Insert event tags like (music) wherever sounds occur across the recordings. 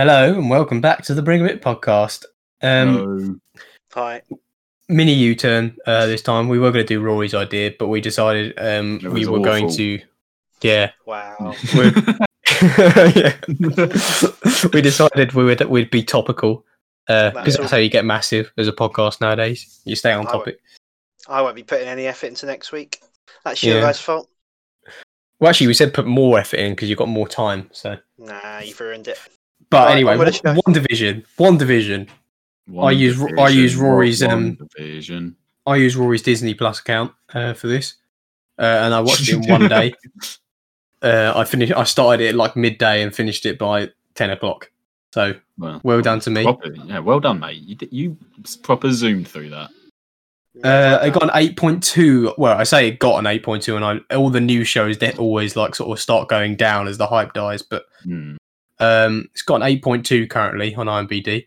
Hello and welcome back to the Bring It podcast. Um, Hi. Mini U turn uh, this time. We were going to do Rory's idea, but we decided um, we was were going to. Yeah, Wow. (laughs) we're- yeah. (laughs) we decided we would we'd be topical because That's that's how you get massive as a podcast nowadays. You stay on I topic. I won't be putting any effort into next week. That's your Yeah. guys' fault. Well, actually, we said put more effort in because you've got more time. So, Nah, you've ruined it. But Right, anyway, on with the one, WandaVision, one division. One I use- I use Rory's, one um, division. I use Rory's Disney Plus account uh, for this, uh, and I watched it in one day. (laughs) Uh, I finished. I started it like midday and finished it by ten o'clock. So Well, well done to me. proper, yeah, well done, mate. You, d- you proper zoomed through that. Uh, I got an eight point two. Well, I say it got an eight point two, and I all the new shows they always like sort of start going down as the hype dies. But Hmm. Um, it's got an eight point two currently on IMDb.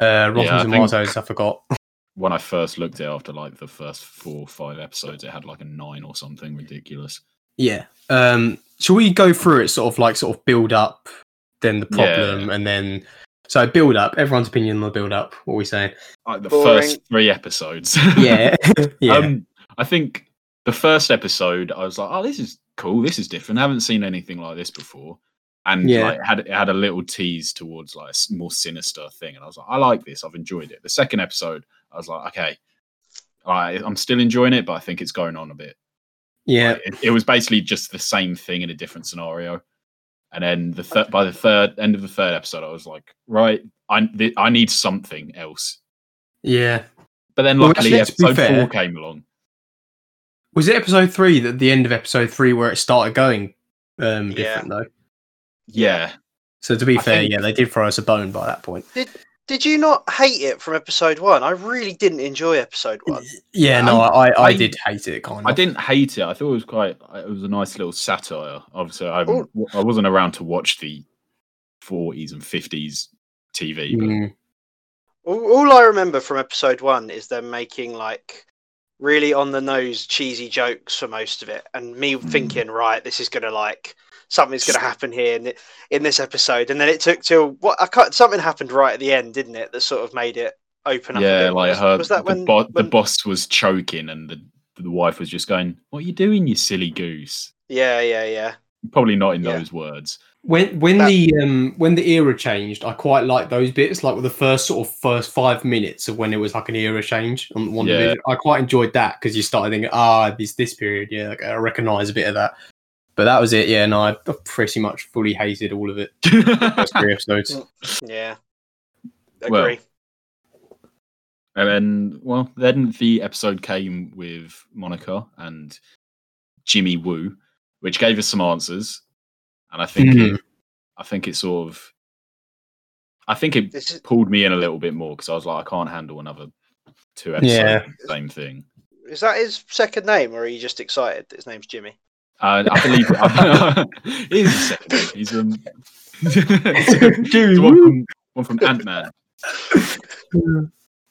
Uh, Rotten Yeah, Tomatoes, I forgot. (laughs) When I first looked at it after like the first four or five episodes, it had like a nine or something ridiculous. Yeah. Um, shall we go through it sort of like sort of build up, then the Yeah. problem, and then so build up. Everyone's opinion on the build up. What are we saying? Like the Boring. first three episodes. (laughs) Yeah. (laughs) yeah. Um, I think the first episode, I was like, "Oh, this is cool. This is different. I haven't seen anything like this before." And Yeah. like, it had it had a little tease towards like a s- more sinister thing, and I was like, "I like this. I've enjoyed it." The second episode, I was like, "Okay, I, I'm still enjoying it, but I think it's going on a bit." yeah. Like, it, it was basically just the same thing in a different scenario. And then the third, by the third end of the third episode, I was like, "Right, I th- I need something else." Yeah. But then, Well, luckily, actually, to episode fair- four came along. Was it episode three that the end of episode three where it started going um Yeah. different though? Yeah, So to be I fair, think- yeah, they did throw us a bone by that point. Did Did you not hate it from episode one? I really didn't enjoy episode one. Yeah, no, I, I, I- did hate it kind of. I didn't hate it. I thought it was quite. It was a nice little satire. Obviously, I I wasn't around to watch the 40s and 50s TV. But Mm, All, all I remember from episode one is them making like really on the nose cheesy jokes for most of it, and me Mm. thinking, right, this is gonna like something's gonna happen here in, in this episode, and then it took till what I can't, something happened right at the end, didn't it? That sort of made it open up. yeah, like was, her. was that the, when, bo- the boss was choking, and the the wife was just going, "What are you doing, you silly goose?" Yeah, yeah, yeah. Probably not in Yeah. those words. When when That- the um when the era changed, I quite like those bits, like with the first sort of first five minutes of when it was like an era change on one Yeah. division. I quite enjoyed that because you started thinking, ah, this this period, yeah, like, I recognise a bit of that. But that was it, yeah. No, I pretty much fully hated all of it. (laughs) First three episodes. Yeah. Well, Agree. And then, well, then the episode came with Monica and Jimmy Woo, which gave us some answers. And I think Mhm. it, I think it sort of, I think it This is, pulled me in a little bit more because I was like, I can't handle another two episodes. Yeah. Same thing. is that his second name, or are you just excited that his name's Jimmy? Uh, I believe it (laughs) is his second name. He's um, (laughs) Jimmy he's one Woo. from, one from Ant Man.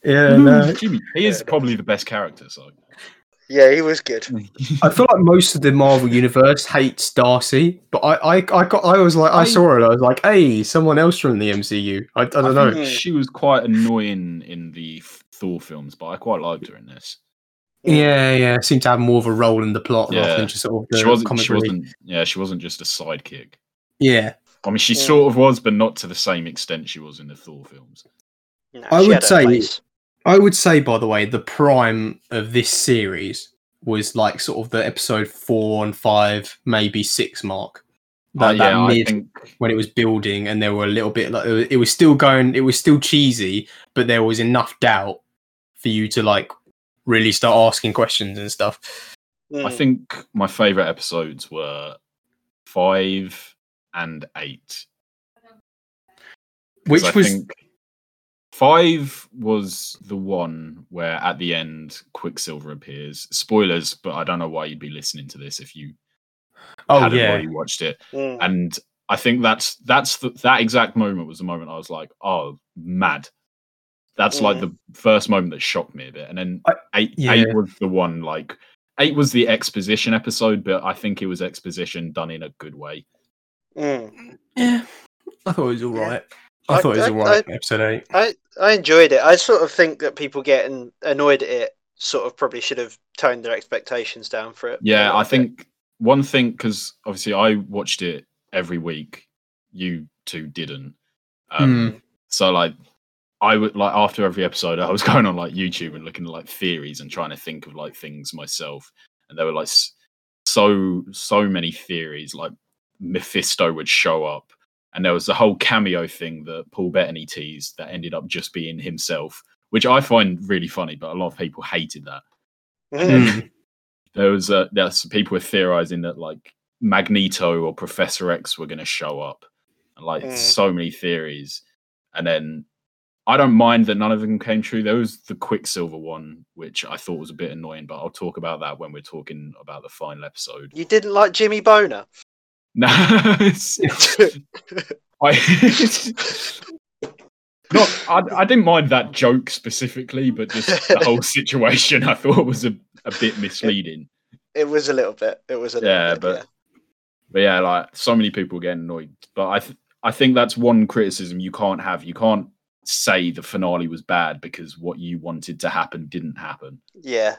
Yeah, no. Jimmy. He is Yeah, probably the best character. So Yeah, he was good. I feel like most of the Marvel universe hates Darcy, but I, I, I got, I was like, I, I- saw it, I was like, hey, someone else from the MCU. I, I don't I know. she was quite annoying in the Thor films, but I quite liked her in this. Yeah, yeah, seemed to have more of a role in the plot rather Yeah. than just sort of the she wasn't. comic She wasn't. Yeah, she wasn't just a sidekick. Yeah, I mean, she Yeah. sort of was, but not to the same extent she was in the Thor films. No, I would say- place. I would say, by the way, the prime of this series was like sort of the episode four and five, maybe six mark. Uh, That, that yeah, I mid think. when it was building, and there were a little bit like it was, still going, it was still cheesy, but there was enough doubt for you to like really start asking questions and stuff. I Mm. think my favorite episodes were five and eight. Which I was think five was the one where at the end Quicksilver appears. Spoilers, but I don't know why you'd be listening to this if you oh hadn't yeah, already watched it. Mm. and I think that's that's the, that exact moment was the moment I was like, oh, mad. That's like Mm. the first moment that shocked me a bit, and then I- eight yeah. eight was the one like eight was the exposition episode, but I think it was exposition done in a good way. Mm. yeah. I thought it was all Yeah. right. I I- thought it was I- alright. Episode eight. I I enjoyed it. I sort of think that people getting annoyed at it sort of probably should have toned their expectations down for it. Yeah, little I bit. think one thing because obviously I watched it every week. You two didn't. Um, So like, I would like after every episode, I was (laughs) going on like YouTube and looking at like theories and trying to think of like things myself. And there were like so so many theories. Like Mephisto would show up, and there was the whole cameo thing that Paul Bettany teased that ended up just being himself, which I find really funny. But a lot of people hated that. Mhm. Mm. there was uh, there's people were theorizing that like Magneto or Professor X were going to show up, and like Mm. so many theories, and then I don't mind that none of them came true. There was the Quicksilver one, which I thought was a bit annoying, but I'll talk about that when we're talking about the final episode. You didn't like Jimmy Bohner. No, (laughs) it's- I, (laughs) not, I, I didn't mind that joke specifically, but just the whole (laughs) situation I thought was a, a bit misleading. it was a little bit. It was a little Yeah, bit. but yeah. but yeah, like so many people get annoyed. But I th- I think that's one criticism you can't have. You can't say the finale was bad because what you wanted to happen didn't happen. Yeah.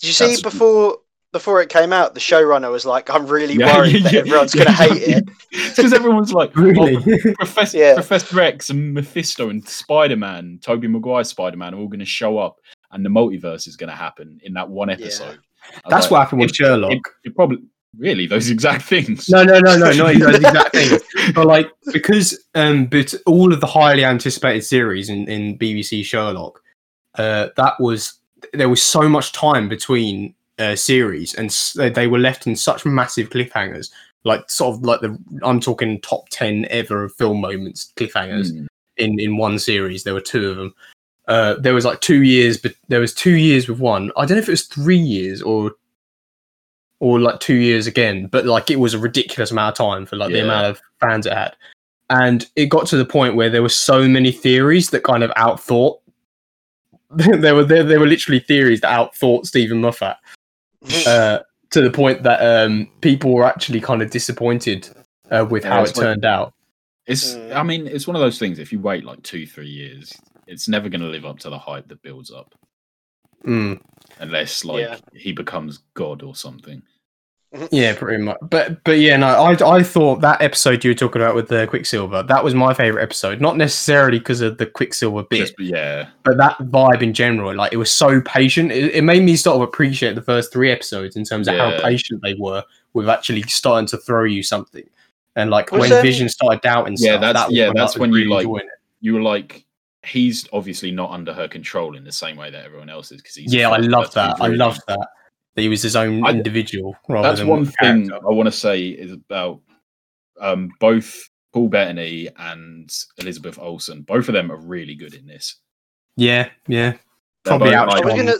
Did you see before before it came out, the showrunner was like, "I'm really Yeah, worried that yeah, everyone's yeah. going to hate it." (laughs) because everyone's like, oh, Professor Yeah. Professor X and Mephisto and Spider Man, Tobey Maguire's Spider Man, are all going to show up, and the multiverse is going to happen in that one episode. I That's like, what happened with it- Sherlock. It, it probably really those exact things. No, no, no, no, not (laughs) those exact things. But like because um, but all of the highly anticipated series in, in BBC Sherlock, uh, that was there was so much time between uh, series, and s- they- were left in such massive cliffhangers. Like sort of like the I'm talking top ten ever film moments cliffhangers Mm. in in one series. There were two of them. Uh, there was like two years, but there was two years with one. I don't know if it was three years or or like two years again, but like it was a ridiculous amount of time for like the amount of fans it had. And it got to the point where there were so many theories that kind of outthought. (laughs) there were there, there were literally theories that outthought Steven Moffat uh, to the point that um, people were actually kind of disappointed uh, with Yeah, how it's it like- turned out. It's, Mm. I mean, it's one of those things. If you wait like two, three years, it's never going to live up to the hype that builds up, Mm. unless like Yeah. he becomes God or something. Yeah, pretty much. But but yeah, no, I I thought that episode you were talking about with the Quicksilver that was my favorite episode. Not necessarily because of the Quicksilver bit, Just, yeah, but that vibe in general. Like it was so patient. It, it made me sort of appreciate the first three episodes in terms of how patient they were with actually starting to throw you something. And like Was, when um, Vision started doubting Yeah, stuff, that's- that yeah, when that's was when you, like, enjoying it. you were like, he's obviously not under her control in the same way that everyone else is because he's. Yeah, I love that. I love love that. That he was his own I- individual. Rather That's than one a thing. I want to say is about um, both Paul Bettany and Elizabeth Olsen. Both of them are really good in this. Yeah, yeah. They're Probably out I was gonna,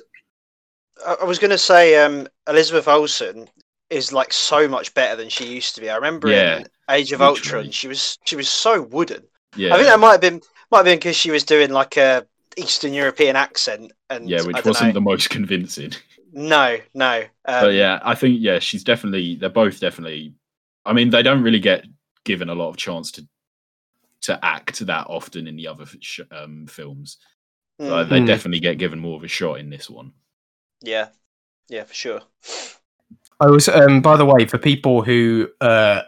I I was gonna say, um, Elizabeth Olsen is like so much better than she used to be. I remember Yeah, in Age of literally. Ultron, she was she was so wooden. yeah, I think that might have been might have been because she was doing like a Eastern European accent, and yeah, I which don't wasn't know. the most convincing. (laughs) No, no. Um, but yeah, I think yeah, she's definitely. They're both definitely. I mean, they don't really get given a lot of chance to to act that often in the other sh- um, films. So mm, they Mm. definitely get given more of a shot in this one. yeah, yeah, for sure. I was, um, by the way, for people who uh,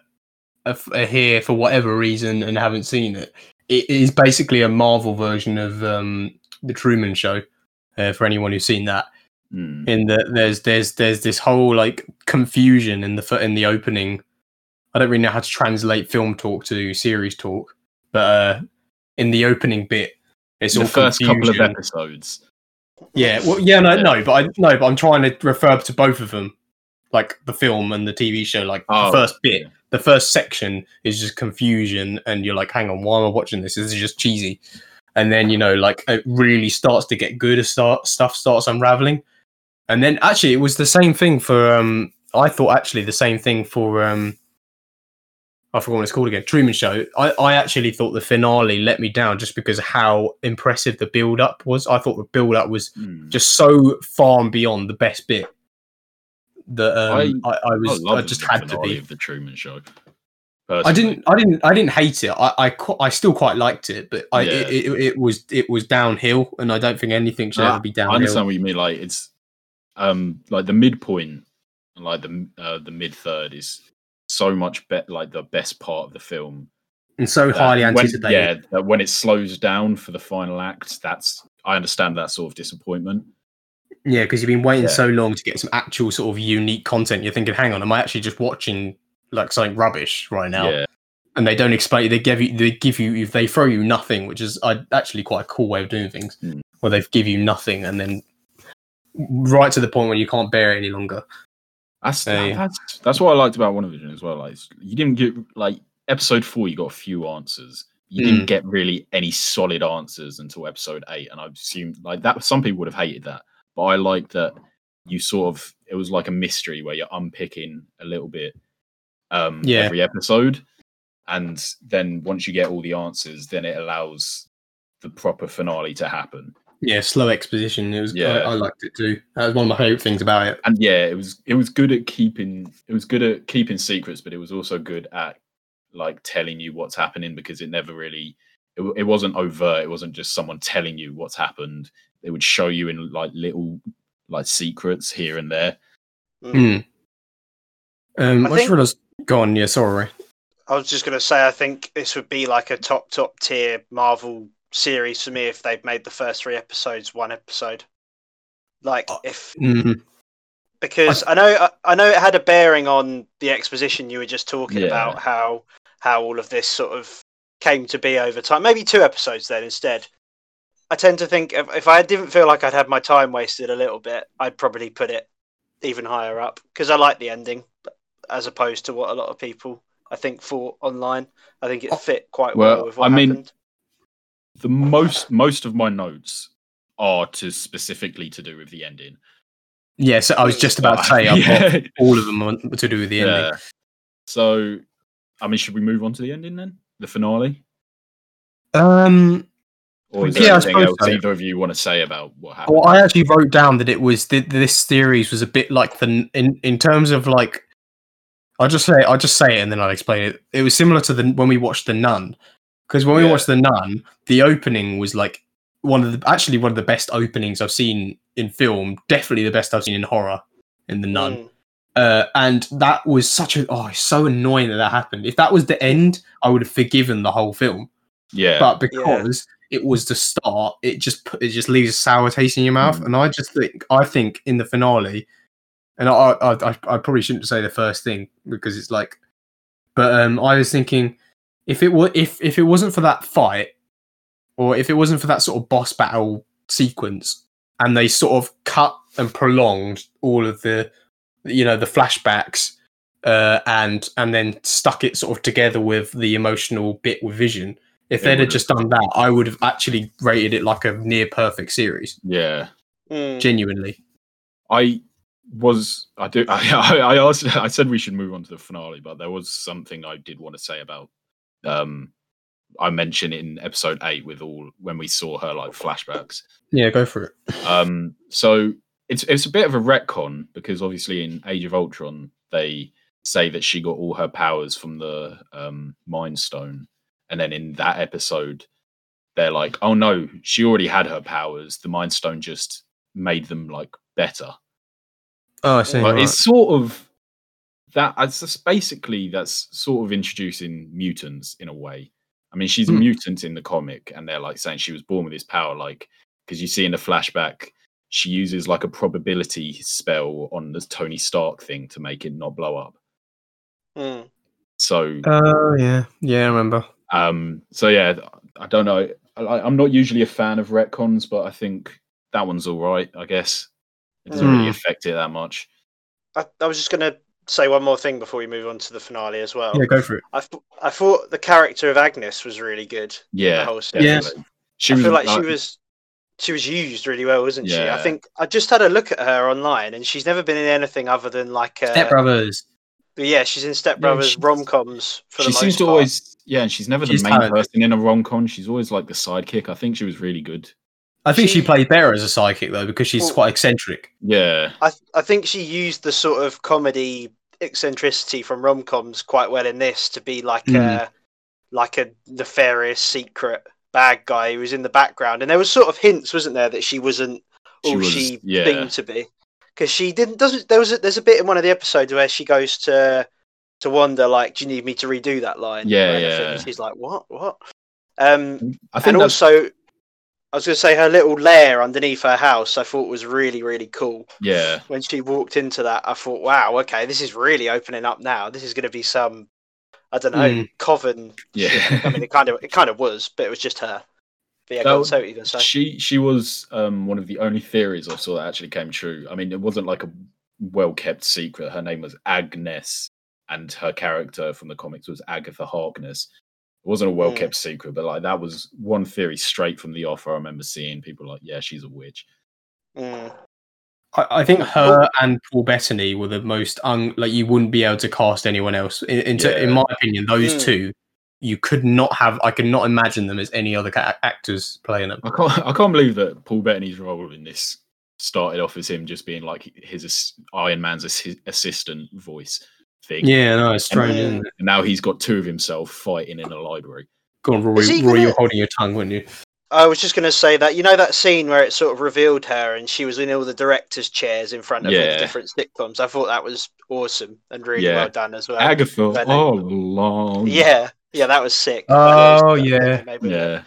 are, are here for whatever reason and haven't seen it, it is basically a Marvel version of um, the Truman Show. Uh, for anyone who's seen that, Hmm. in that there's there's there's this whole like confusion in the in the opening. I don't really know how to translate film talk to series talk, but uh, in the opening bit, it's the all first couple of episodes. Yeah, well, yeah, no, Yeah. no, but I no, but I'm trying to refer to both of them, like the film and the TV show. Like Oh, the first bit, yeah. the first section is just confusion, and you're like, hang on, why am I watching this? This is just cheesy. And then you know, like it really starts to get good as start stuff starts unraveling. And then actually, it was the same thing for. um I thought actually the same thing for. um I forgot what it's called again. Truman Show. I, I actually thought the finale let me down just because how impressive the build up was. I thought the build up was Hmm. just so far and beyond the best bit that um, I, I, I was I, love just had to be. of the Truman Show. I didn't, I didn't, I didn't hate it. I, I, I still quite liked it, but I, Yeah. it, it, it was, it was downhill, and I don't think anything should Ah, ever be downhill. I understand what you mean. Like it's um like the midpoint, and like the uh, the mid third is so much better. Like the best part of the film. and so highly when- anticipated. yeah, that when it slows down for the final act, that's I understand that sort of disappointment. Yeah, because you've been waiting Yeah. so long to get some actual sort of unique content. You're thinking, hang on, am I actually just watching like something rubbish right now? Yeah, And they don't explain. They give you, they give you, if they throw you nothing, which is uh, actually quite a cool way of doing things, Mm. where they give you nothing and then right to the point where you can't bear it any longer. that's Hey. that's that's what I liked about WandaVision as well. Like you didn't get like episode four, you got a few answers. You Mm. didn't get really any solid answers until episode eight, and I assume like that. Some people would have hated that, but I like that you sort of it was like a mystery where you're unpicking a little bit um Yeah. every episode, and then once you get all the answers, then it allows the proper finale to happen. Yeah, slow exposition. It was. Yeah. I, I liked it too. That was one of my favorite things about it. and yeah, it was it was good at keeping it was good at keeping secrets, but it was also good at like telling you what's happening because it never really it, it wasn't overt. It wasn't just someone telling you what's happened. They would show you in like little like secrets here and there. Mm. Hmm. Um, I I, just think- realised. Go on. Yeah, sorry. I was just going to say, I think this would be like a top, top tier Marvel series for me if they've made the first three episodes one episode. Like, Uh, if Mm, because I know I, I know it had a bearing on the exposition you were just talking Yeah. about how how all of this sort of came to be over time. Maybe two episodes then instead. I tend to think if, if I didn't feel like I'd had my time wasted a little bit, I'd probably put it even higher up because I like the ending as opposed to what a lot of people I think thought online. I think it Oh, fit quite well, well, with what I mean, happened. The most most of my notes are to specifically to do with the ending. yeah, so I was just about to say I've (laughs) Yeah. all of them to do with the ending. Yeah. So, I mean, should we move on to the ending then? The finale? Um, Or is Yeah, anything suppose else so. either of you want to say about what happened? well, I actually wrote down that it was th- this series was a bit like the in in terms of like. I'll just say I'll just say it and then I'll explain it. It was similar to the when we watched the Nun, because when we Yeah. watched the Nun, the opening was like one of the actually one of the best openings I've seen in film. Definitely the best I've seen in horror in the Nun. Mm. Uh, and that was such a oh, so annoying that that happened. If that was the end, I would have forgiven the whole film. yeah. But because it was the start, it just put, it just leaves a sour taste in your mouth. Mm. And I just think I think in the finale, and I I, I I probably shouldn't say the first thing because it's like, but um, I was thinking if it were if if it wasn't for that fight, or if it wasn't for that sort of boss battle sequence, and they sort of cut and prolonged all of the, you know, the flashbacks. Uh, and and then stuck it sort of together with the emotional bit with Vision. If they'd have would've- just done that, I would have actually rated it like a near perfect series. yeah. Mm. Genuinely. I was I do (laughs) I, I asked I said we should move on to the finale, but there was something I did want to say about um I mentioned in episode eight with all when we saw her like flashbacks. Yeah, go for it. Um so it's it's a bit of a retcon because obviously in Age of Ultron they say that she got all her powers from the um Mind Stone. And then in that episode, they're like, oh no, she already had her powers. The Mind Stone just made them like better. Oh, I see. But right. it's sort of that. It's just basically that's sort of introducing mutants in a way. I mean, she's a Hmm. mutant in the comic, and they're like saying she was born with this power, like because you see in the flashback she uses like a probability spell on the Tony Stark thing to make it not blow up. Mm. So, Oh, yeah. Yeah, I remember. um, so yeah, I don't know. I, I'm not usually a fan of retcons, but I think that one's all right. I guess it doesn't really Hmm. affect it that much. I, I was just going to say one more thing before we move on to the finale as well. Yeah, go for it. I, th- I thought the character of Agnes was really good. Yeah, whole series. definitely. She I was feel like uh, she was she was used really well, wasn't she? I think I just had a look at her online, and she's never been in anything other than like uh, Step Brothers. But yeah, she's in Step Brothers she's- rom coms for she seems to part. always yeah and she's never She's the main talented. person in a rom-com she's always like the sidekick i think she was really good I think she, She- played better as a psychic, though, because she's Well- quite eccentric. yeah I th- I think she used the sort of comedy eccentricity from rom coms quite well in this to be like Mm. a like a nefarious secret bad guy who was in the background, and there was sort of hints, wasn't there, that she wasn't She all was- she yeah. seemed to be because she didn't doesn't there was a, there's a bit in one of the episodes where she goes to to wonder like do you need me to redo that line Yeah, yeah. She's like what what um I think and also I was going to say her little lair underneath her house I thought was really really cool yeah, when she walked into that I thought wow okay this is really opening up now this is going to be some I don't know Mm. coven yeah. I mean it kind of it kind of was but it was just her but yeah That go on, was- what you going say She she was um, one of the only theories I saw that actually came true. I mean, it wasn't like a well kept secret. Her name was Agnes, and her character from the comics was Agatha Harkness. It wasn't a well kept secret, but like that was one theory straight from the off. I remember seeing people like, "Yeah, she's a witch." Mm. I, I think her and Paul Bettany were the most un, like you wouldn't be able to cast anyone else. In, in, Yeah. in my opinion, those Mm. two, you could not have. I could not imagine them as any other ca- actors playing them. I can't I can't believe that Paul Bettany's role in this started off as him just being like his Iron Man's assi- assistant voice thing. Yeah, no, it's strange. Isn't? And now he's got two of himself fighting in a library. Go on, Rory. Rory, gonna- you're holding your tongue, weren't you? I was just going to say that you know that scene where it sort of revealed her and she was in all the directors' chairs in front of all Yeah. the different sitcoms. I thought that was awesome and really Yeah. well done as well. Agatha Bettany. all along. Yeah, yeah, that was sick. Oh, was- yeah. maybe- Yeah.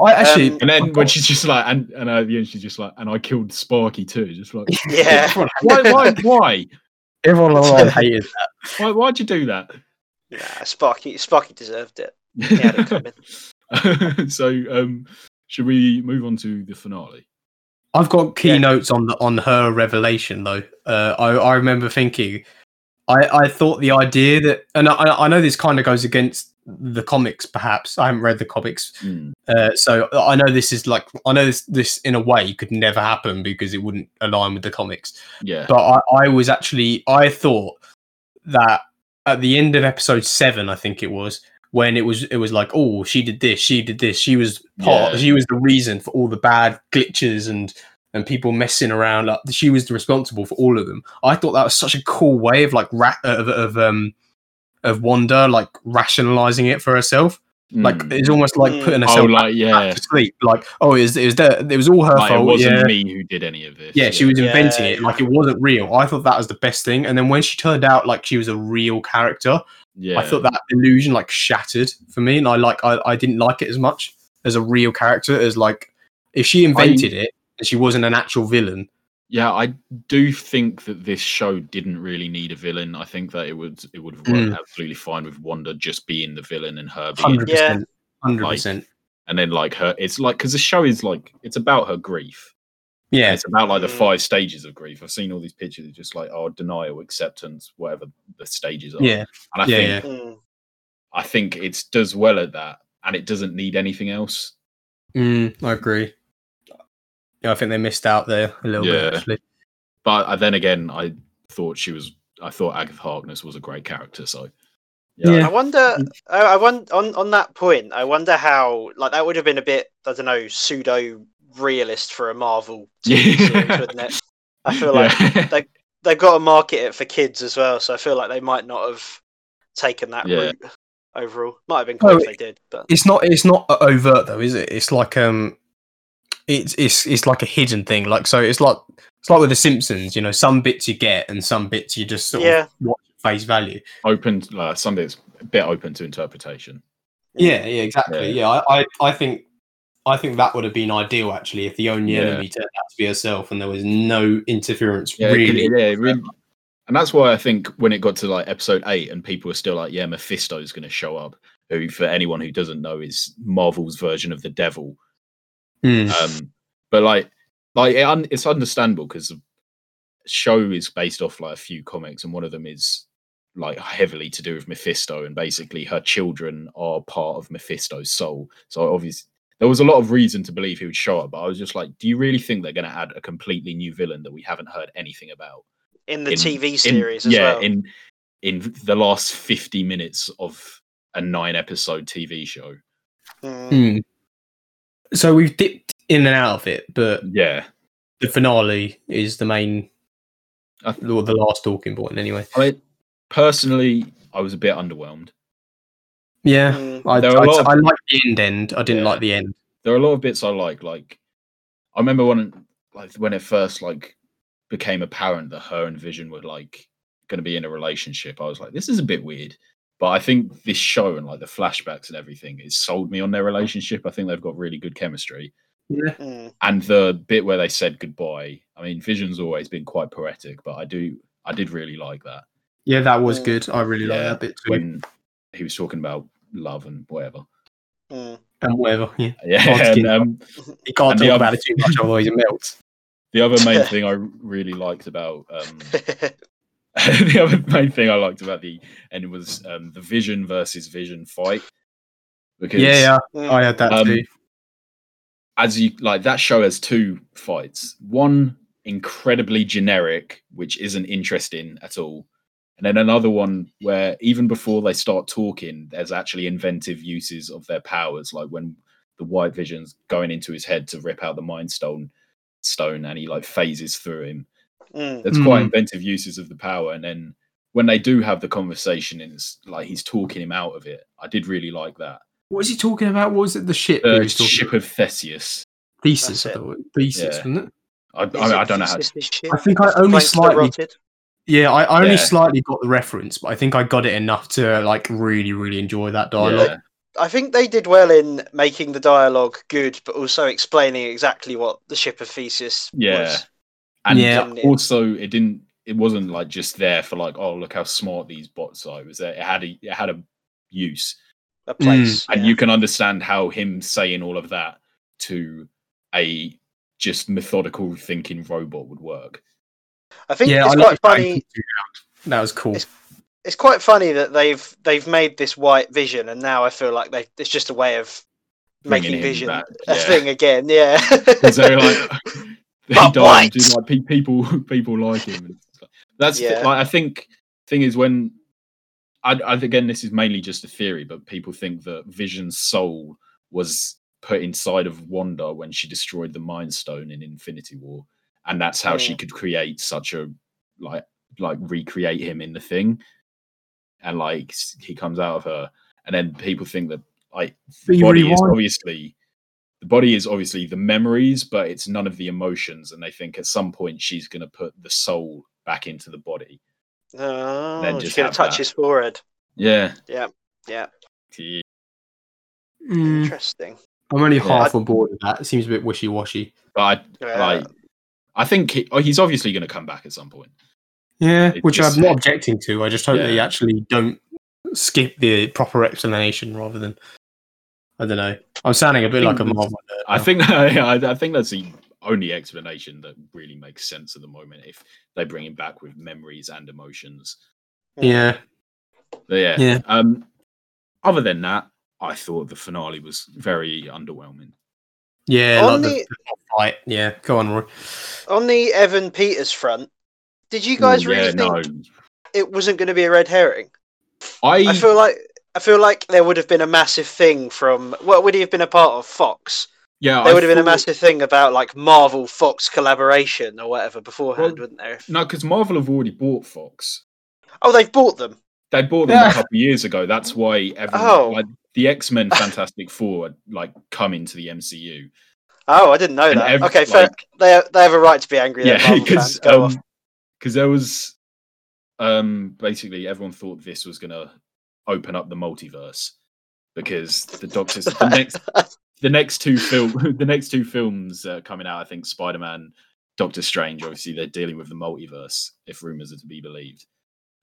I actually, Um, And then when she's just like, and, and at the end, she's just like, and I killed Sparky too. Just like, (laughs) yeah. why, why, (laughs) why? Everyone (laughs) online hated that. Why, why'd you do that? Nah, Sparky, Sparky deserved it. He had it coming. (laughs) so, um, should we move on to the finale? I've got key Yeah. notes on the on her revelation though. Uh, I I remember thinking, I I thought the idea that, and I I know this kind of goes against the comics. Perhaps I haven't read the comics, Hmm. uh, so I know this is like I know this this in a way could never happen because it wouldn't align with the comics. Yeah. But I I was actually I thought that at the end of episode seven, I think it was when it was it was like oh she did this she did this she was part Yeah. she was the reason for all the bad glitches and and people messing around like she was responsible for all of them i thought that was such a cool way of like ra- of, of um of wanda like rationalizing it for herself like Hmm. it's almost like Mm. putting oh, herself like back yeah, to sleep like oh it was, it was there it was all her like it fault wasn't yeah me who did any of this. yeah, she was Yeah, inventing it like it wasn't real. I thought that was the best thing. And then when she turned out like she was a real character, Yeah, I thought that illusion like shattered for me, and I like I, I didn't like it as much as a real character as like if she invented it and she wasn't an actual villain. Yeah, I do think that this show didn't really need a villain. I think that it would it would have worked Mm. absolutely fine with Wanda just being the villain and her being, Hundred Yeah. percent, hundred percent. and then like her. It's like because the show is like it's about her grief. Yeah, it's about like the Mm. five stages of grief. I've seen all these pictures. It's just like oh, denial, acceptance, whatever the stages are. yeah, and I yeah, think yeah. Mm. I think it does well at that, and it doesn't need anything else. Mm, I agree. Yeah, I think they missed out there a little Yeah. bit actually. But uh, then again, I thought she was. I thought Agatha Harkness was a great character. So Yeah. I wonder. I, I wonder on on that point. I wonder how like that would have been a bit. I don't know, pseudo realist for a Marvel (laughs) TV series, wouldn't it? I feel like Yeah. they they've got to market it for kids as well. So I feel like they might not have taken that Yeah. route overall. Might have been cool Oh, if they did, but It's not. It's not overt though, is it? It's like um, it's it's it's like a hidden thing. Like so, it's like it's like with the Simpsons. You know, some bits you get and some bits you just sort Yeah. of watch face value. open like something that's a bit open to interpretation. Yeah, yeah, exactly. Yeah. Yeah, I, I, I think I think that would have been ideal actually if the only Yeah. enemy turned out to be herself and there was no interference Yeah, it really. yeah, really. And that's why I think when it got to like episode eight, and people were still like, "Yeah, Mephisto's going to show up." Who, for anyone who doesn't know, is Marvel's version of the devil. Mm. Um, but like, like it un- it's understandable because the show is based off like a few comics, and one of them is like heavily to do with Mephisto, and basically her children are part of Mephisto's soul. So obviously, there was a lot of reason to believe he would show up. But I was just like, do you really think they're going to add a completely new villain that we haven't heard anything about? in the in- TV in- series as yeah, well. in in the last fifty minutes of a nine episode TV show. Mm. So we've dipped in and out of it, but Yeah, the finale is the main I- or the last talking point anyway. I mean, personally, I was a bit underwhelmed. Yeah, Mm. I, There are a I, lot I like the end. End. I didn't Yeah. like the end. There are a lot of bits I like. Like, I remember when, like, when it first like became apparent that her and Vision were like going to be in a relationship. I was like, this is a bit weird. But I think this show and like the flashbacks and everything, it sold me on their relationship. I think they've got really good chemistry. Yeah, Mm. and the bit where they said goodbye i mean vision's always been quite poetic but i do i did really like that yeah, that was Mm. good. I really like Yeah, that bit too. when he was talking about love and whatever Mm. and whatever. Yeah, (laughs) yeah and, um, you can't And talk the about other- it too much, otherwise it melts. (laughs) the other main (laughs) thing i really liked about um (laughs) the other main thing i liked about the end was um the vision versus vision fight. Because Yeah, yeah. I had that Um, too. as you like that show has two fights. One incredibly generic which isn't interesting at all. And then another one where even before they start talking there's actually inventive uses of their powers like when the white vision's going into his head to rip out the mind stone stone and he like phases through him Mm. there's quite Mm. inventive uses of the power and then when they do have the conversation and it's like he's talking him out of it i did really like that What was he talking about? What was it? The ship? the was ship about? of theseus Theseus, That's I thought. Thesis, Yeah. wasn't it? I, Is I, it I don't know how. thesis this shit? I think I only slightly. rotted? Yeah, I I only Yeah. slightly got the reference, but I think I got it enough to like really, really enjoy that dialogue. Yeah, I think they did well in making the dialogue good, but also explaining exactly what the ship of Theseus Yeah. was. And Yeah. also it didn't. It wasn't like just there for like, oh look how smart these bots are. It was there. It had a it had a use, A place. Mm. and yeah. you can understand how him saying all of that to a just methodical thinking robot would work. I think yeah, it's I quite funny. That was cool. It's- It's quite funny that they've they've made this white vision, and now I feel like they it's just a way of Bringing making him vision back, a thing again. Yeah. (laughs) Because they're like, (laughs) they But died, white. dude, like pe- people (laughs) people like him. That's Yeah. like I think thing is when I, I again this is mainly just a theory, but people think that Vision's soul was put inside of Wanda when she destroyed the Mind Stone in Infinity War, and that's how she Mm. could create such a like like recreate him in the thing, and like he comes out of her, and then people think that like But you body is rewind- obviously the body is obviously the memories, but it's none of the emotions. And they think at some point she's going to put the soul back into the body. oh, Then she's gonna touch that. his forehead. Yeah. Yeah. Yeah. Yeah. Mm, Interesting. I'm only Yeah. half on board with that. It seems a bit wishy washy. But I, Yeah. like, I think he, oh, he's obviously going to come back at some point. Yeah, It which just- I'm not objecting to. I just hope they actually don't skip the proper explanation rather than I don't know. I'm sounding a bit think like a that's- Marvel. nerd I think (laughs) I, I think that's the only explanation that really makes sense at the moment. If they bring him back with memories and emotions, Yeah, But yeah. Yeah. Um, other than that, I thought the finale was very underwhelming. yeah. On like the, the- the fight. Yeah, go on, Roy. On the Evan Peters front, did you guys Ooh, really yeah, think no. it wasn't going to be a red herring? I, I feel like I feel like there would have been a massive thing from what would he have been a part of Fox? yeah, There I would have been a thought- massive thing about like Marvel Fox collaboration or whatever beforehand, Well, wouldn't there? No, because Marvel have already bought Fox. Oh, they've bought them. They bought them Yeah. a couple of years ago. That's why everyone, Oh. like the X Men, Fantastic Four, had, like come into the MCU. Oh, I didn't know And that. ev- okay, fair. like- They they have a right to be angry. yeah, Marvel because (laughs) fans. Go off. there was um basically everyone thought this was gonna open up the multiverse because the Doctor's the next the next two film (laughs) the next two films uh, coming out. I think Spider Man, Doctor Strange. Obviously, they're dealing with the multiverse if rumors are to be believed,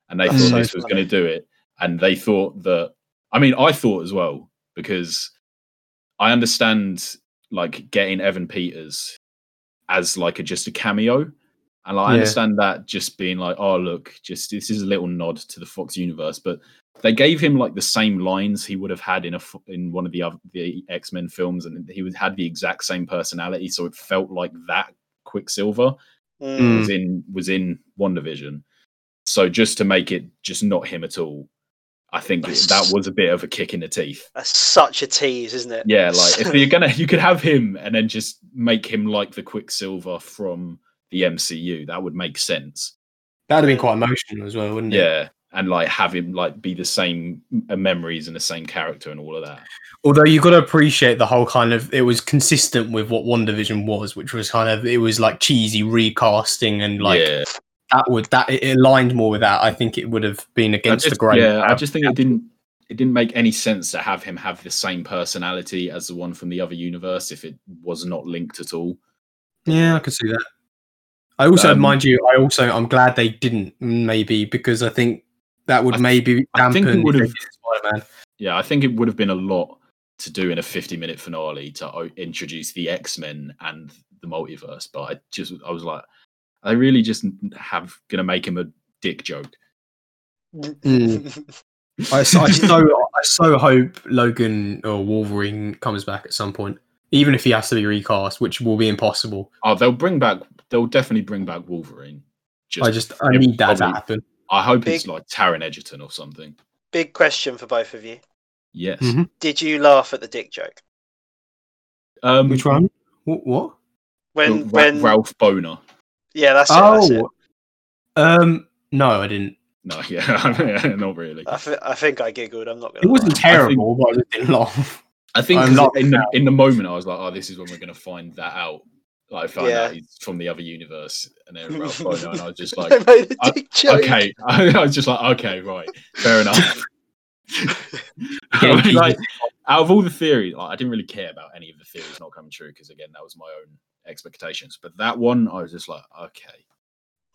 and they That's thought so this was going to do it. And they thought that. I mean, I thought as well because I understand like getting Evan Peters as like a just a cameo. And like, I understand that just being like, oh look, just this is a little nod to the Fox universe, but they gave him like the same lines he would have had in a f- in one of the other the X Men films, and he would had the exact same personality, so it felt like that Quicksilver Mm. was in was in WandaVision. So just to make it just not him at all, I think it- that was a bit of a kick in the teeth. That's such a tease, isn't it? Yeah, like if (laughs) you're gonna, you could have him and then just make him like the Quicksilver from the MCU. That would make sense. That'd have been quite emotional as well, wouldn't it? Yeah, and like have him like be the same uh, memories and the same character and all of that. Although you've got to appreciate the whole kind of it was consistent with what WandaVision was, which was kind of it was like cheesy recasting and like yeah, that would that it aligned more with that. I think it would have been against the grain. yeah, I just think it didn't it didn't make any sense to have him have the same personality as the one from the other universe if it was not linked at all. Yeah, I could see that. I also, Um, mind you, I also I'm glad they didn't maybe because I think that would I th- maybe I think it dampen would have- Spider-Man. Yeah, I think it would have been a lot to do in a 50 minute finale to o- introduce the X Men and the multiverse, but I just I was like, I really just have gonna make him a dick joke. Mm. I, so, I (laughs) so I so hope Logan or Wolverine comes back at some point, even if he has to be recast, which will be impossible. Oh, they'll bring back. They'll definitely bring back Wolverine. I just I need that to probably- happen. I hope it's like Taron Egerton or something. Big question for both of you. Yes. Mhm. Did you laugh at the dick joke? Um, Which one? What? what? When Ra- when Ralph Bohner. yeah, that's it, that's it. Oh, um, no, I didn't. No, (laughs) yeah, not really. I, thi- I think I giggled. I'm not gonna. It wasn't lie. terrible, but I didn't laugh. I think I'm 'cause not in the in the moment I was like, oh, this is when we're gonna find that out. Like I found Yeah. out he's from the other universe, and then Ralph oh, Bohner, and I was just (laughs) like, I made a I- dick joke. okay. (laughs) I was just like, okay, right, fair enough. (laughs) Again, like, out of all the theories, like, I didn't really care about any of the theories not coming true because again, that was my own expectations. But that one, I was just like, okay,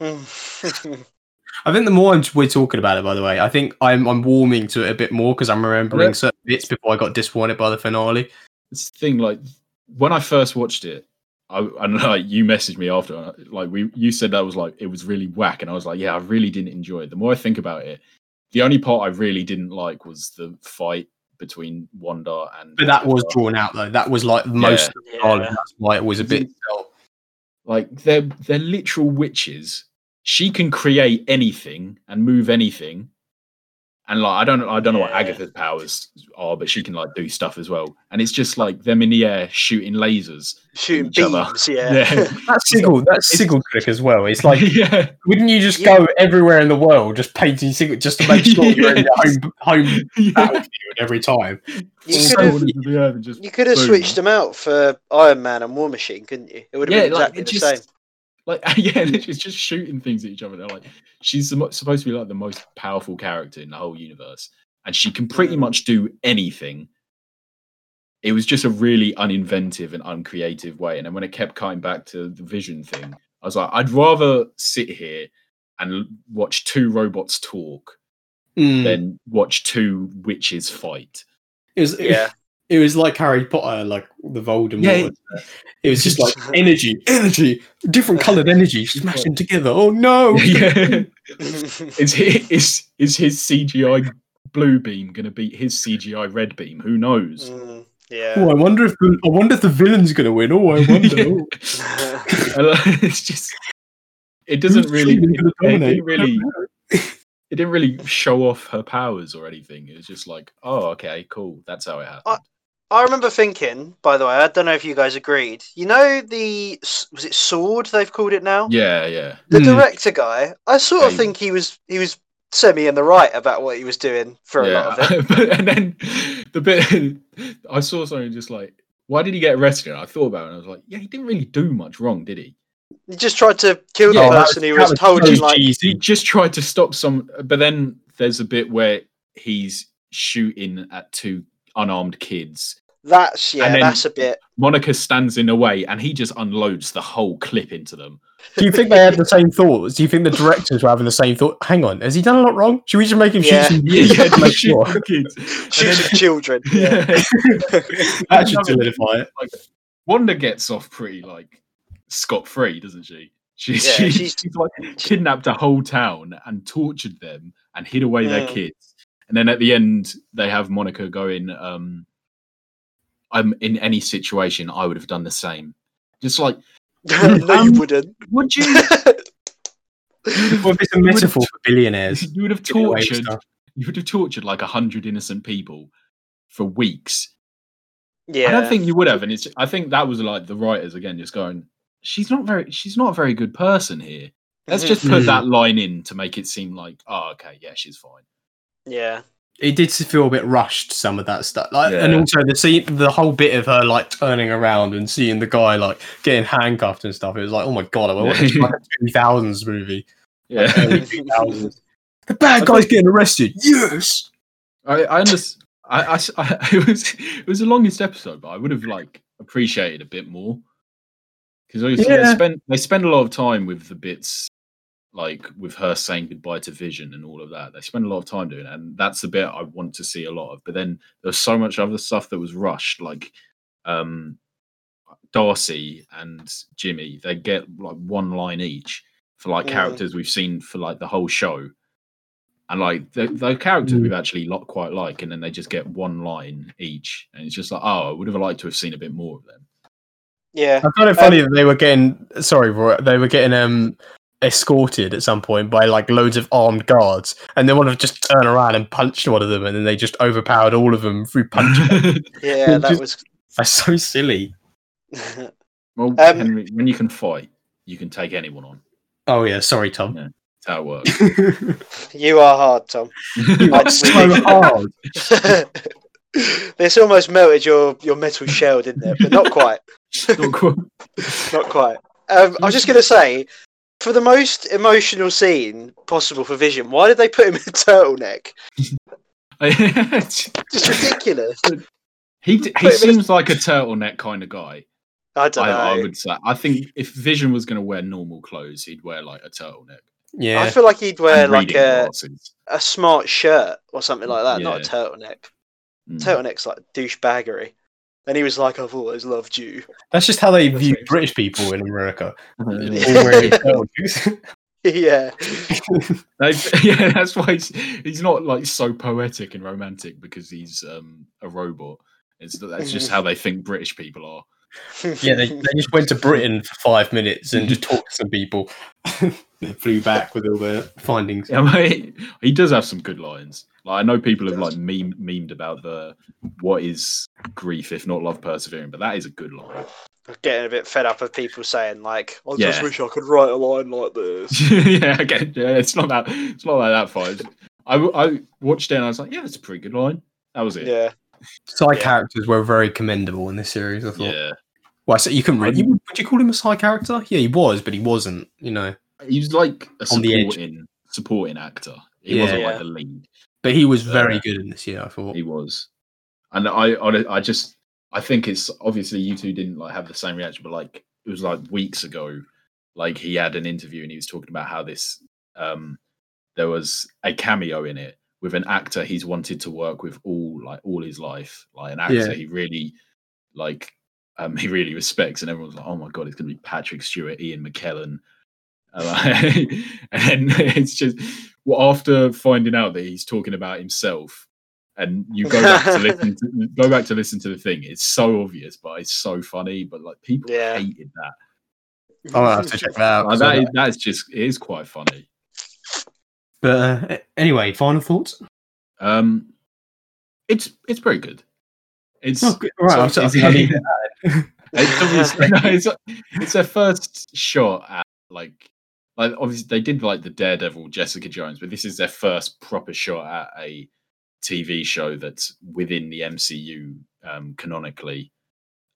mm. I think the more I'm, we're talking about it, by the way, I think I'm I'm warming to it a bit more because I'm remembering Yeah. certain bits before I got disappointed by the finale. it's the thing. Like when I first watched it, I, I don't know, like you messaged me after, like we, you said that was like it was really whack, and I was like, yeah, I really didn't enjoy it. The more I think about it, the only part I really didn't like was the fight between Wanda and. But that was drawn out though. That was like most of the. Yeah. That's why it was a bit. like they're they're literal witches. She can create anything and move anything. And like I don't I don't know what Agatha's powers are, but she can like do stuff as well. And it's just like them in the air shooting lasers. Shooting each other. beams, yeah. (laughs) Yeah. (laughs) That's sigil. That's sigil trick as well. It's like, (laughs) yeah, wouldn't you just Yeah. go everywhere in the world just painting sigil just to make sure you're in your home home yeah. battlefield every time? You could have Someone into the earth and just you could have switched them out for Iron Man and War Machine, couldn't you? It would have Yeah, been exactly it the just- same. Like (laughs) yeah, it's just shooting things at each other. They're like she's supposed to be like the most powerful character in the whole universe, and she can pretty Mm. much do anything. It was just a really uninventive and uncreative way. And then when it kept coming back to the vision thing, I was like, I'd rather sit here and l- watch two robots talk Mm. than watch two witches fight. It was Yeah. It was like Harry Potter, like the Voldemort. Yeah, it- it was just like (laughs) energy, energy, different coloured energy smashing together. Oh no! (laughs) yeah, (laughs) is his, is is his CGI blue beam going to beat his CGI red beam? Who knows? Mm, yeah. Oh, I wonder if the, I wonder if the villain's gonna win. Oh, I wonder. Yeah. I it's just it doesn't Who's really truly it, it dominate? didn't really it didn't really show off her powers or anything it was just like oh okay cool that's how it happened I remember thinking, by the way, I don't know if you guys agreed. You know the was it sword they've called it now? yeah yeah The Hmm. director guy, I sort of Hey. think he was he was semi in the right about what he was doing for a lot of it. (laughs) But- and then the bit (laughs) i saw something just like why did he get arrested and i thought about it and i was like yeah he didn't really do much wrong did he He just tried to kill Yeah, the that person was- who was was told so like cheesy. he just tried to stop some but then there's a bit where he's shooting at two unarmed kids that's yeah, And then- that's a bit Monica stands in the way and he just unloads the whole clip into them. Do you think they had the same thoughts? Do you think the directors were having the same thought? Hang on, has he done a lot wrong? Should we just make him Yeah. shoot some Yeah, kids to make shoot sure? the kids. shoot then- at children. (laughs) Yeah. (laughs) That should solidify it. Wanda gets off pretty like scot free, doesn't she? She, Yeah, she- she's- she's like kidnapped a whole town and tortured them and hid away their Mm. kids. And then at the end, they have Monica going, um, "I'm in any situation, I would have done the same." Just like, (laughs) no, (laughs) you Um, wouldn't. would you? (laughs) Well, it's a metaphor for billionaires. you would have tortured. You would have tortured like a hundred innocent people for weeks. yeah. I don't think you would have, and it's. I think that was like the writers again, just going. She's not very. She's not a very good person here. Let's just put Mhm. that line in to make it seem like, oh, okay, yeah, she's fine. Yeah. It did feel a bit rushed. Some of that stuff, like, and also the scene, the whole bit of her like turning around and seeing the guy like getting handcuffed and stuff. It was like, oh my god, I watched like a (laughs) two thousands movie. Yeah, Early (laughs) 2000s. The bad guy's getting arrested. Yes. I, I understand. I, I s- (laughs) I- it was it was the longest episode, but I would have like appreciated a bit more because they Yeah. spend they spend a lot of time with the bits like with her saying goodbye to Vision and all of that. They spend a lot of time doing it, and that's the bit I want to see a lot of. But then there's so much other stuff that was rushed, like um Darcy and Jimmy. They get like one line each for like Mm. characters we've seen for like the whole show and like the, the characters Mm. we've actually lot quite like, and then they just get one line each, and it's just like, oh, I would have liked to have seen a bit more of them. Yeah. I found it funny that they were getting sorry, Roy, they were getting um escorted at some point by like loads of armed guards, and they want to just turn around and punch one of them, and then they just overpowered all of them through punching. (laughs) Yeah, that Just- was. That's so silly. well, Um, Henry, when you can fight, you can take anyone on. Oh yeah, sorry, Tom. Yeah. That's how it works. (laughs) you are hard, Tom. you I- are so hard. (laughs) this almost melted your, your metal shell, didn't it? But not quite. Not quite. Not quite. Um, I was just going to say, for the most emotional scene possible for Vision, why did they put him in a turtleneck? (laughs) Just ridiculous. he d- he Wait, but- seems like a turtleneck kind of guy. I don't know. I, I, I would say. I think if Vision was going to wear normal clothes, he'd wear like a turtleneck. Yeah, I feel like he'd wear and like a, glasses. a smart shirt or something like that, not a turtleneck. Mm. Turtleneck's like douchebaggery. And he was like, I've always loved you. that's just how they That's view right. British people in America. (laughs) Yeah. (laughs) wearing (laughs) yeah. That's why he's, he's not like so poetic and romantic because he's um, a robot. It's that's just how they think British people are. yeah, they, they just went to Britain for five minutes and just talked to some people. they flew back with all their findings. Yeah, mate, he does have some good lines. Like I know people have like meme, memed about the what is grief if not love persevering, but that is a good line. I'm Getting a bit fed up of people saying, like, I just Yeah. wish I could write a line like this. (laughs) yeah, again, yeah, it's not that it's not like that far. I, I w- I watched it and I was like, yeah, that's a pretty good line. That was it. Yeah. Side Yeah. characters were very commendable in this series. I thought. yeah. Well, so you couldn't really. You, would you call him a side character? Yeah, he was, but he wasn't. You know, He was like a On the edge. supporting supporting actor. He Yeah. wasn't Yeah. like the lead. But he was Uh, very good in this. year, I thought. He was, and I, I, I just, I think it's obviously you two didn't like have the same reaction, but like it was like weeks ago, like he had an interview and he was talking about how this, um, there was a cameo in it with an actor he's wanted to work with all like all his life, like an actor Yeah. he really like, um, (laughs) he really respects, and everyone's like, oh my god, it's gonna be Patrick Stewart, Ian McKellen. And, like- (laughs) and then it's just well, after finding out that he's talking about himself, and you go back to (laughs) listen to go back to listen to the thing. It's so obvious, but it's so funny. But like people Yeah. hated that. I'll have to check that out. Like, 'cause that I- is, that's just it is quite funny. But uh, anyway, final thoughts. Um, it's it's pretty good. It's Oh, good. Right, so I, (laughs) I it's- think I need it. it's obviously no, it's, it's their first shot at like like obviously they did like the Daredevil Jessica Jones, but this is their first proper shot at a TV show that's within the MCU um, canonically,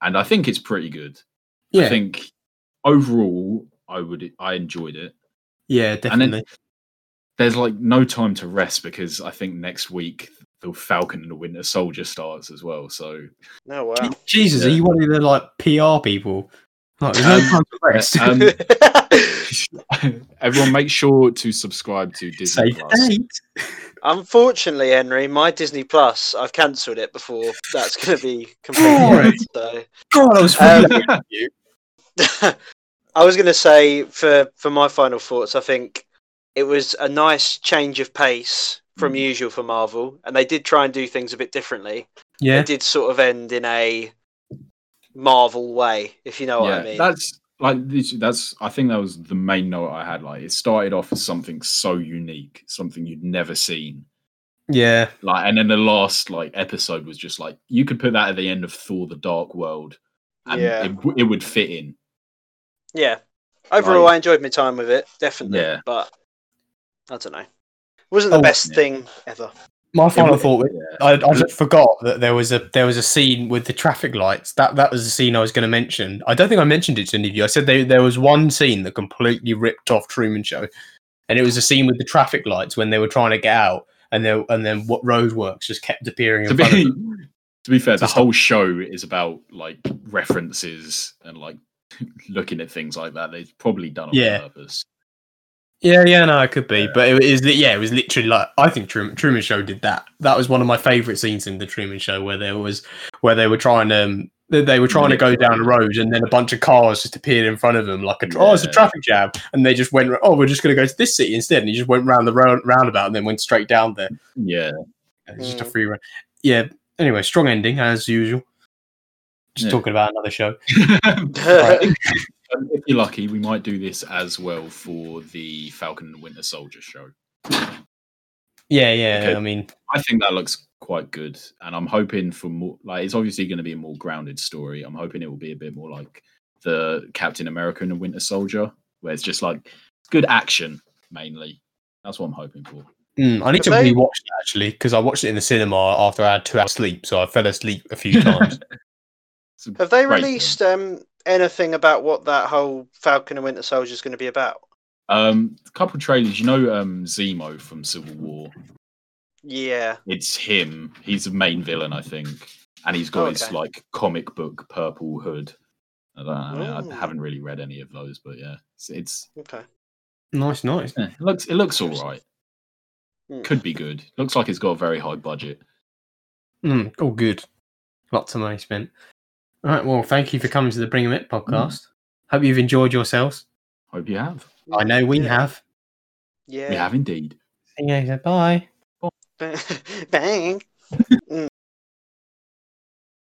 and I think it's pretty good. Yeah. I think overall, I would I enjoyed it. yeah, And definitely. then there's like no time to rest because I think next week the Falcon and the Winter Soldier starts as well. So No, wow. Jesus, Yeah. are you one of the like PR people? Like, there's no Um, time to rest. (laughs) um, (laughs) everyone, make sure to subscribe to Disney Say Plus. date. Unfortunately, Henry, my Disney Plus, I've cancelled it before that's going to be completely Alright. so God, I was Um, you. (laughs) I was going to say for for my final thoughts, I think it was a nice change of pace from Mm. usual for Marvel, and they did try and do things a bit differently. Yeah, It did sort of end in a Marvel way, if you know what yeah, I mean. that's like this, that's. I think that was the main note I had. Like it started off as something so unique, something you'd never seen. yeah, Like, and then the last like episode was just like you could put that at the end of Thor: The Dark World, and Yeah. it, it would fit in. Yeah, Overall, Like- I enjoyed my time with it, definitely. Yeah. But I don't know. It wasn't the Oh, best yeah. thing ever. My final was- thought. Yeah. I, I just forgot that there was a there was a scene with the traffic lights. That that was the scene I was going to mention. I don't think I mentioned it to any of you. I said they, there was one scene that completely ripped off Truman Show, and it was a scene with the traffic lights when they were trying to get out, and then and then what roadworks just kept appearing to in front of be them. (laughs) to be fair, this So- whole show is about like references and like (laughs) looking at things like that. They've probably done on Yeah. purpose. Yeah, yeah, no, it could be, Yeah. but it is. Yeah, it was literally like I think Truman, Truman Show did that. That was one of my favorite scenes in the Truman Show where there was where they were trying to. Um, they- they were trying to go down the road, and then a bunch of cars just appeared in front of them, like a tra- oh, it's a traffic jam, and they just went, oh, we're just going to go to this city instead, and he just went round the round, roundabout and then went straight down there. Yeah, It's just a Mm. free run. Yeah. Anyway, strong ending as usual. Just Yeah. talking about another show. (laughs) Um, if you're lucky, we might do this as well for the Falcon and the Winter Soldier show. Yeah, yeah. Okay. I mean, I think that looks quite good, and I'm hoping for more. Like, it's obviously going to be a more grounded story. I'm hoping it will be a bit more like the Captain America and the Winter Soldier, where it's just like good action mainly. That's what I'm hoping for. mm, I need to Have they- rewatch it actually because I watched it in the cinema after I had two hours sleep, so I fell asleep a few (laughs) times. Have they released um, anything about what that whole Falcon and Winter Soldier is going to be about? Um, a couple trailers. You know, um, Zemo from Civil War. Yeah. It's him. He's the main villain, I think, and he's got his Okay. like comic book purple hood. I don't know. I, mean, Ooh. I haven't really read any of those, but yeah, it's, it's Okay. nice, nice. eh, it looks it looks all right. Hmm. Could be good. Looks like it's got a very high budget. Mm, all good. Lots of money spent. All right. Well, thank you for coming to the Bring Bring 'em It podcast. Hope you've enjoyed yourselves. Hope you have. I know we Yeah. have. Yeah. We have indeed. Yeah. Bye. (laughs) Bang.